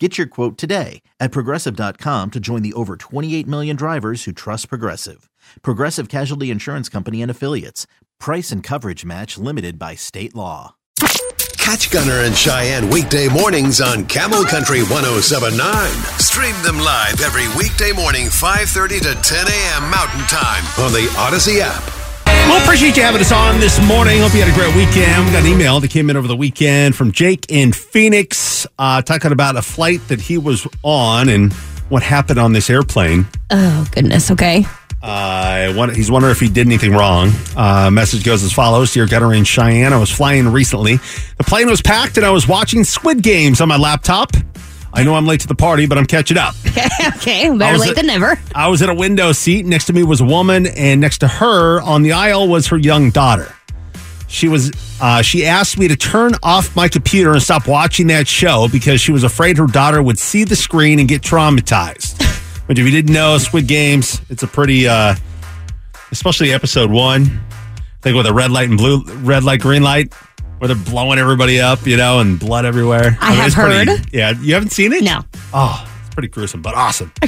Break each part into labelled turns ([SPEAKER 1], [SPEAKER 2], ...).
[SPEAKER 1] Get your quote today at progressive.com to join the over 28 million drivers who trust Progressive. Progressive Casualty Insurance Company and Affiliates. Price and coverage match limited by state law.
[SPEAKER 2] Catch Gunner and Cheyenne weekday mornings on Camel Country 1079. Stream them live every weekday morning, 5.30 to 10 a.m. Mountain Time on the Audacy app.
[SPEAKER 3] Well, appreciate you having us on this morning. Hope you had a great weekend. We got an email that came in over the weekend from Jake in Phoenix uh, talking about a flight that he was on and what happened on this airplane.
[SPEAKER 4] Oh, goodness. Okay.
[SPEAKER 3] Uh, he's wondering if he did anything wrong. Uh, message goes as follows Dear Gunner in Cheyenne, I was flying recently. The plane was packed and I was watching Squid Games on my laptop. I know I'm late to the party, but I'm catching up.
[SPEAKER 4] Okay.
[SPEAKER 3] I
[SPEAKER 4] Better late
[SPEAKER 3] at-
[SPEAKER 4] than never.
[SPEAKER 3] I was in a window seat. Next to me was a woman, and next to her on the aisle was her young daughter. She was. Uh, she asked me to turn off my computer and stop watching that show because she was afraid her daughter would see the screen and get traumatized. Which, if you didn't know, Squid Games, it's a pretty, uh, especially episode one. I think with a red light and blue, red light, green light, where they're blowing everybody up, you know, and blood everywhere.
[SPEAKER 4] I have
[SPEAKER 3] it's pretty-
[SPEAKER 4] heard.
[SPEAKER 3] yeah, you haven't seen it?
[SPEAKER 4] No.
[SPEAKER 3] Oh, pretty gruesome, but awesome.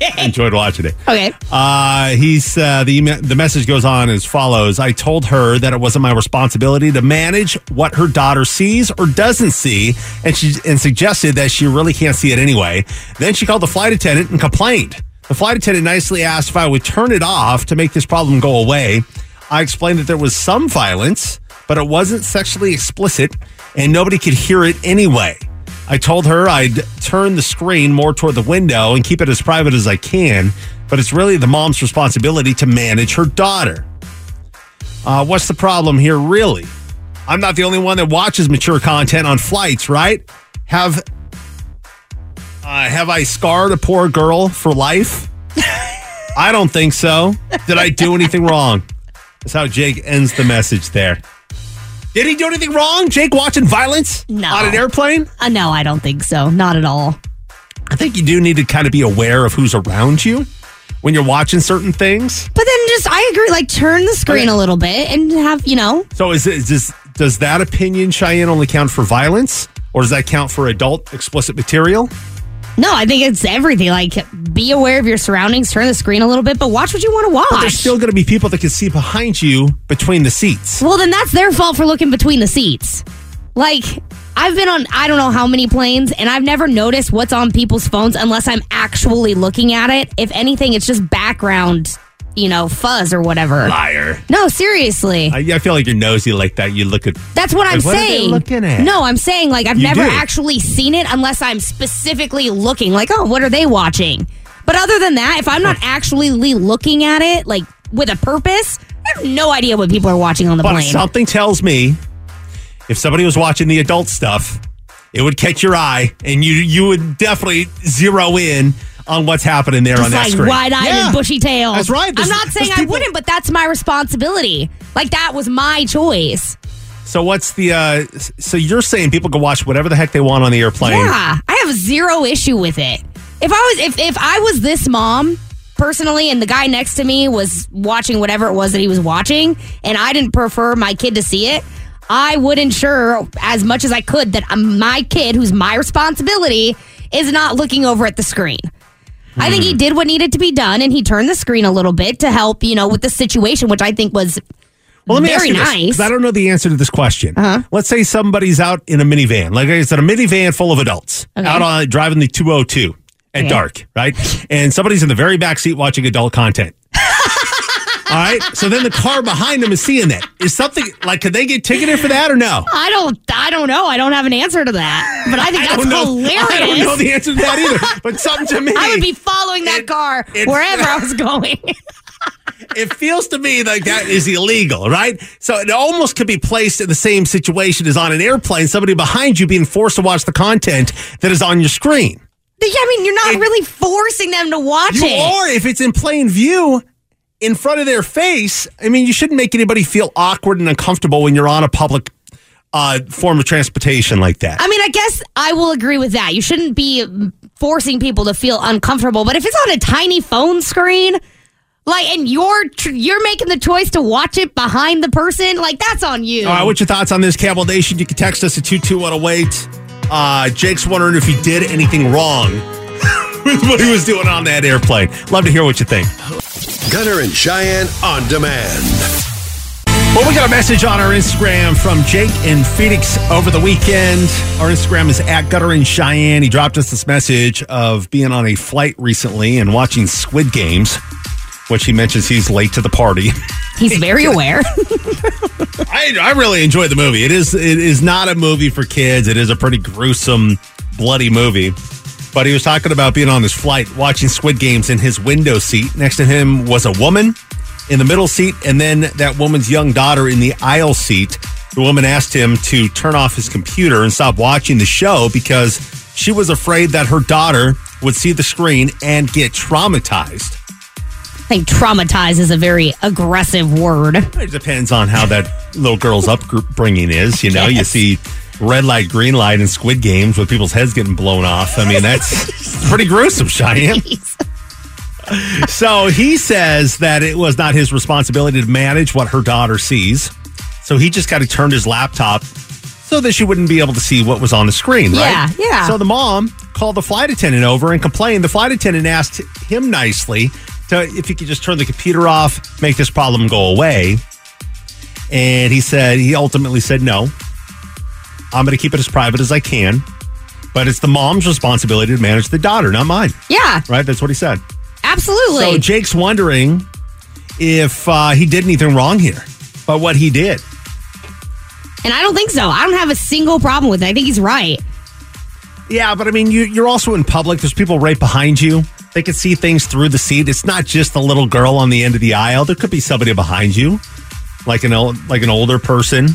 [SPEAKER 3] I enjoyed watching it.
[SPEAKER 4] Okay.
[SPEAKER 3] Uh, he's uh, the email, the message goes on as follows. I told her that it wasn't my responsibility to manage what her daughter sees or doesn't see, and she and suggested that she really can't see it anyway. Then she called the flight attendant and complained. The flight attendant nicely asked if I would turn it off to make this problem go away. I explained that there was some violence, but it wasn't sexually explicit, and nobody could hear it anyway. I told her I'd turn the screen more toward the window and keep it as private as I can, but it's really the mom's responsibility to manage her daughter. Uh, what's the problem here, really? I'm not the only one that watches mature content on flights, right? Have uh, have I scarred a poor girl for life? I don't think so. Did I do anything wrong? That's how Jake ends the message there. Did he do anything wrong? Jake watching violence
[SPEAKER 4] No.
[SPEAKER 3] on an airplane?
[SPEAKER 4] Uh, no, I don't think so. Not at all.
[SPEAKER 3] I think you do need to kind of be aware of who's around you when you're watching certain things.
[SPEAKER 4] But then just, I agree, like turn the screen
[SPEAKER 3] Okay.
[SPEAKER 4] a little bit and have, you know,
[SPEAKER 3] So is, it, is this, does that opinion, Cheyenne, only count for violence? Or does that count for adult explicit material?
[SPEAKER 4] No, I think it's everything. Like be aware of your surroundings, turn the screen a little bit, but watch what you want to watch.
[SPEAKER 3] But there's still going to be people that can see behind you between the seats.
[SPEAKER 4] well, then that's their fault for looking between the seats. Like, I've been on I don't know how many planes, and I've never noticed what's on people's phones unless I'm actually looking at it. If anything, it's just background, you know, fuzz or whatever.
[SPEAKER 3] Liar.
[SPEAKER 4] No, seriously.
[SPEAKER 3] I, I feel like you're nosy like that. You look at.
[SPEAKER 4] That's what I'm
[SPEAKER 3] Like, what
[SPEAKER 4] saying.
[SPEAKER 3] looking at?
[SPEAKER 4] No, I'm saying like I've
[SPEAKER 3] You
[SPEAKER 4] never
[SPEAKER 3] do.
[SPEAKER 4] actually seen it unless I'm specifically looking. Like, oh, what are they watching? But other than that, if I'm not actually looking at it, like with a purpose, I have no idea what people are watching on the
[SPEAKER 3] But
[SPEAKER 4] plane.
[SPEAKER 3] something tells me if somebody was watching the adult stuff, it would catch your eye and you you would definitely zero in on what's happening there on
[SPEAKER 4] Just
[SPEAKER 3] that
[SPEAKER 4] like
[SPEAKER 3] screen.
[SPEAKER 4] wide eyed
[SPEAKER 3] Yeah.
[SPEAKER 4] and bushy tailed.
[SPEAKER 3] That's right.
[SPEAKER 4] I'm not saying I
[SPEAKER 3] people-
[SPEAKER 4] wouldn't, but that's my responsibility. Like that was my choice.
[SPEAKER 3] So what's the? uh So you're saying people can watch whatever the heck they want on the airplane?
[SPEAKER 4] Yeah, I have zero issue with it. If I was if if I was this mom personally and the guy next to me was watching whatever it was that he was watching and I didn't prefer my kid to see it, I would ensure as much as I could that my kid who's my responsibility is not looking over at the screen. I think he did what needed to be done and he turned the screen a little bit to help, you know, with the situation which I think was
[SPEAKER 3] Well, let me ask
[SPEAKER 4] very
[SPEAKER 3] you this,
[SPEAKER 4] nice.
[SPEAKER 3] 'cause I don't know the answer to this question. Uh-huh. Let's say somebody's out in a minivan, like I said, a minivan full of adults,
[SPEAKER 4] Okay.
[SPEAKER 3] out on driving the 202 at
[SPEAKER 4] Okay.
[SPEAKER 3] dark, right? And somebody's in the very back seat watching adult content. All right. So then the car behind them is seeing that. Is something like, could they get ticketed for that or no?
[SPEAKER 4] I don't I don't know. I don't have an answer to that. But I think
[SPEAKER 3] I
[SPEAKER 4] that's
[SPEAKER 3] know.
[SPEAKER 4] hilarious.
[SPEAKER 3] I don't know the answer to that either. But something to me.
[SPEAKER 4] I would be following that
[SPEAKER 3] It-
[SPEAKER 4] car
[SPEAKER 3] it-
[SPEAKER 4] wherever I was going.
[SPEAKER 3] it feels to me like that is illegal, right? So it almost could be placed in the same situation as on an airplane, somebody behind you being forced to watch the content that is on your screen.
[SPEAKER 4] Yeah, I mean, you're not
[SPEAKER 3] It-
[SPEAKER 4] really forcing them to watch
[SPEAKER 3] You
[SPEAKER 4] it.
[SPEAKER 3] are if it's in plain view. In front of their face. I mean, you shouldn't make anybody feel awkward and uncomfortable when you're on a public uh, form of transportation like that.
[SPEAKER 4] I mean, I guess I will agree with that. You shouldn't be forcing people to feel uncomfortable, but if it's on a tiny phone screen, like, and you're tr- you're making the choice to watch it behind the person, like that's on you.
[SPEAKER 3] All right, what's your thoughts on this, Camel Nation? You can text us at 22108. Uh, Jake's wondering if he did anything wrong with what he was doing on that airplane. Love to hear what you think.
[SPEAKER 2] Gunner and Cheyenne on demand.
[SPEAKER 3] Well, we got a message on our Instagram from Jake in Phoenix over the weekend. Our Instagram is at Gunner and Cheyenne. He dropped us this message of being on a flight recently and watching Squid Games, which he mentions he's late to the party.
[SPEAKER 4] He's very aware.
[SPEAKER 3] I, I really enjoyed the movie. It is it is not a movie for kids. It is a pretty gruesome, bloody movie. But he was talking about being on his flight, watching Squid Games in his window seat. Next to him was a woman in the middle seat, and then that woman's young daughter in the aisle seat. The woman asked him to turn off his computer and stop watching the show because she was afraid that her daughter would see the screen and get traumatized.
[SPEAKER 4] I think traumatize is a very aggressive word.
[SPEAKER 3] It depends on how that little girl's upbringing is. You know, you see red light, green light, and Squid Games with people's heads getting blown off. I mean, that's pretty gruesome, Cheyenne. So he says that it was not his responsibility to manage what her daughter sees. So he just kind of turned his laptop so that she wouldn't be able to see what was on the screen, right?
[SPEAKER 4] Yeah, yeah.
[SPEAKER 3] So the mom called the flight attendant over and complained. The flight attendant asked him nicely to if he could just turn the computer off, make this problem go away. And he said he ultimately said no. I'm going to keep it as private as I can, but it's the mom's responsibility to manage the daughter, not mine.
[SPEAKER 4] Yeah,
[SPEAKER 3] Right? That's what he said.
[SPEAKER 4] absolutely.
[SPEAKER 3] So Jake's wondering if uh, he did anything wrong here, but what he did.
[SPEAKER 4] and I don't think so. I don't have a single problem with it. I think he's right.
[SPEAKER 3] Yeah, but I mean, you, you're also in public. There's people right behind you. They can see things through the seat. It's not just the little girl on the end of the aisle. There could be somebody behind you, like an old, like an older person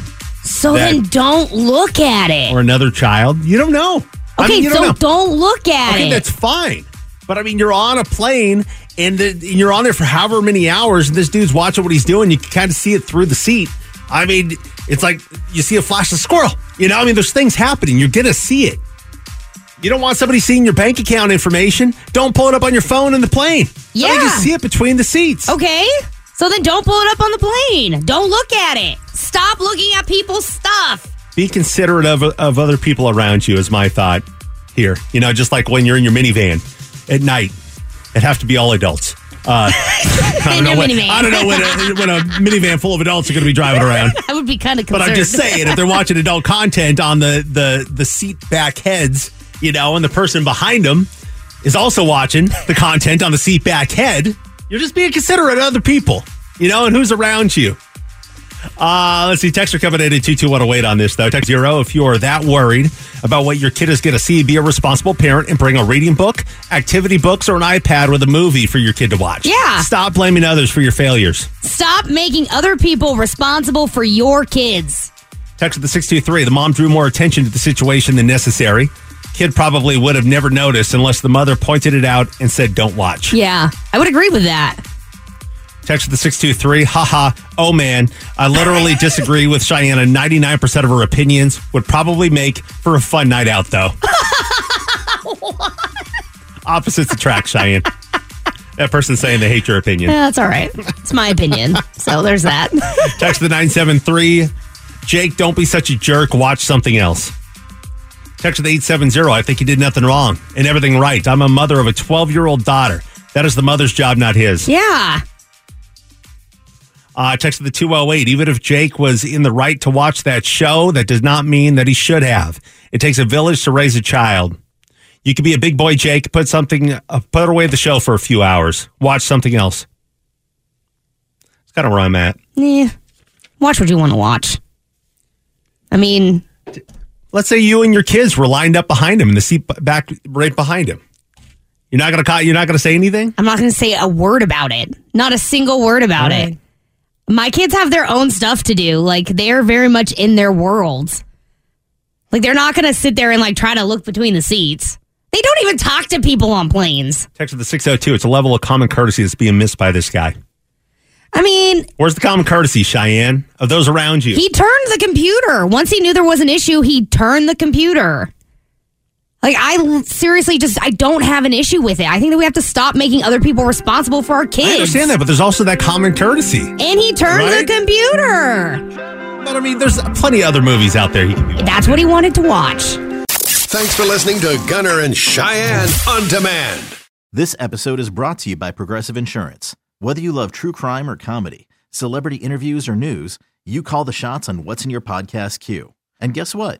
[SPEAKER 4] So
[SPEAKER 3] That-
[SPEAKER 4] then don't look at it.
[SPEAKER 3] or another child. You don't know. I
[SPEAKER 4] okay,
[SPEAKER 3] mean, you
[SPEAKER 4] so
[SPEAKER 3] don't know.
[SPEAKER 4] don't look at
[SPEAKER 3] Okay,
[SPEAKER 4] it.
[SPEAKER 3] that's fine. But I mean, you're on a plane and, the, and you're on there for however many hours, and this dude's watching what he's doing. You can kind of see it through the seat. I mean, it's like you see a flash of squirrel. You know, I mean, there's things happening. You're gonna see it. You don't want somebody seeing your bank account information. Don't pull it up on your phone in the plane.
[SPEAKER 4] Yeah.
[SPEAKER 3] can see it between the seats.
[SPEAKER 4] Okay. So then don't pull it up on the plane. Don't look at it. Stop looking at people's stuff.
[SPEAKER 3] Be considerate of, of other people around you, is my thought here. You know, just like when you're in your minivan at night, it have to be all adults. Uh, I don't when. I don't know when a, when a minivan full of adults are going to be driving around.
[SPEAKER 4] I would be kind of
[SPEAKER 3] But. I'm just saying, if they're watching adult content on the, the, the seat back heads, you know, and the person behind them is also watching the content on the seat back head, you're just being considerate of other people, you know, and who's around you. Uh, let's see. Texter coming in at 22108 on this, though. Text zero if you're that worried about what your kid is going to see. Be a responsible parent and bring a reading book, activity books, or an iPad with a movie for your kid to watch.
[SPEAKER 4] Yeah.
[SPEAKER 3] Stop blaming others for your failures.
[SPEAKER 4] Stop making other people responsible for your kids.
[SPEAKER 3] Text with the 623. The mom drew more attention to the situation than necessary. Kid probably would have never noticed unless the mother pointed it out and said, don't watch.
[SPEAKER 4] Yeah, I would agree with that.
[SPEAKER 3] Text the 623. Haha. Oh man. I literally disagree with Cheyenne. 99% of her opinions would probably make for a fun night out, though. Opposites attract, Cheyenne. That person saying they hate your opinion.
[SPEAKER 4] Yeah, that's all right. It's my opinion. so there's that.
[SPEAKER 3] Text the 973. Jake, don't be such a jerk. Watch something else. Text the 870. I think he did nothing wrong and everything right. I'm a mother of a 12 year old daughter. That is the mother's job, not his.
[SPEAKER 4] Yeah.
[SPEAKER 3] Uh, text the 208. Even if Jake was in the right to watch that show, that does not mean that he should have. It takes a village to raise a child. You could be a big boy, Jake. Put something, uh, put away the show for a few hours. Watch something else. It's kind of where I'm at.
[SPEAKER 4] Yeah. Watch what you want to watch. I mean,
[SPEAKER 3] Let's say you and your kids were lined up behind him in the seat back right behind him. You're not gonna ca- you're not gonna say anything.
[SPEAKER 4] I'm not going to say a word about it. Not a single word about
[SPEAKER 3] All
[SPEAKER 4] it. My kids have their own stuff to do. Like they're very much in their worlds. Like they're not going to sit there and like try to look between the seats. They don't even talk to people on planes.
[SPEAKER 3] Text of the 602. It's a level of common courtesy that's being missed by this guy.
[SPEAKER 4] I mean,
[SPEAKER 3] Where's the common courtesy, Cheyenne, of those around you?
[SPEAKER 4] he turned the computer. Once he knew there was an issue, he turned the computer. Like, I seriously just, I don't have an issue with it. I think that we have to stop making other people responsible for our kids.
[SPEAKER 3] I understand that, but there's also that common courtesy.
[SPEAKER 4] And he turned
[SPEAKER 3] Right?
[SPEAKER 4] the computer.
[SPEAKER 3] But I mean, there's plenty of other movies out there he can do.
[SPEAKER 4] That's what he wanted to watch.
[SPEAKER 2] Thanks for listening to Gunner and Cheyenne on demand.
[SPEAKER 1] This episode is brought to you by Progressive Insurance. Whether you love true crime or comedy, celebrity interviews or news, you call the shots on what's in your podcast queue. And guess what?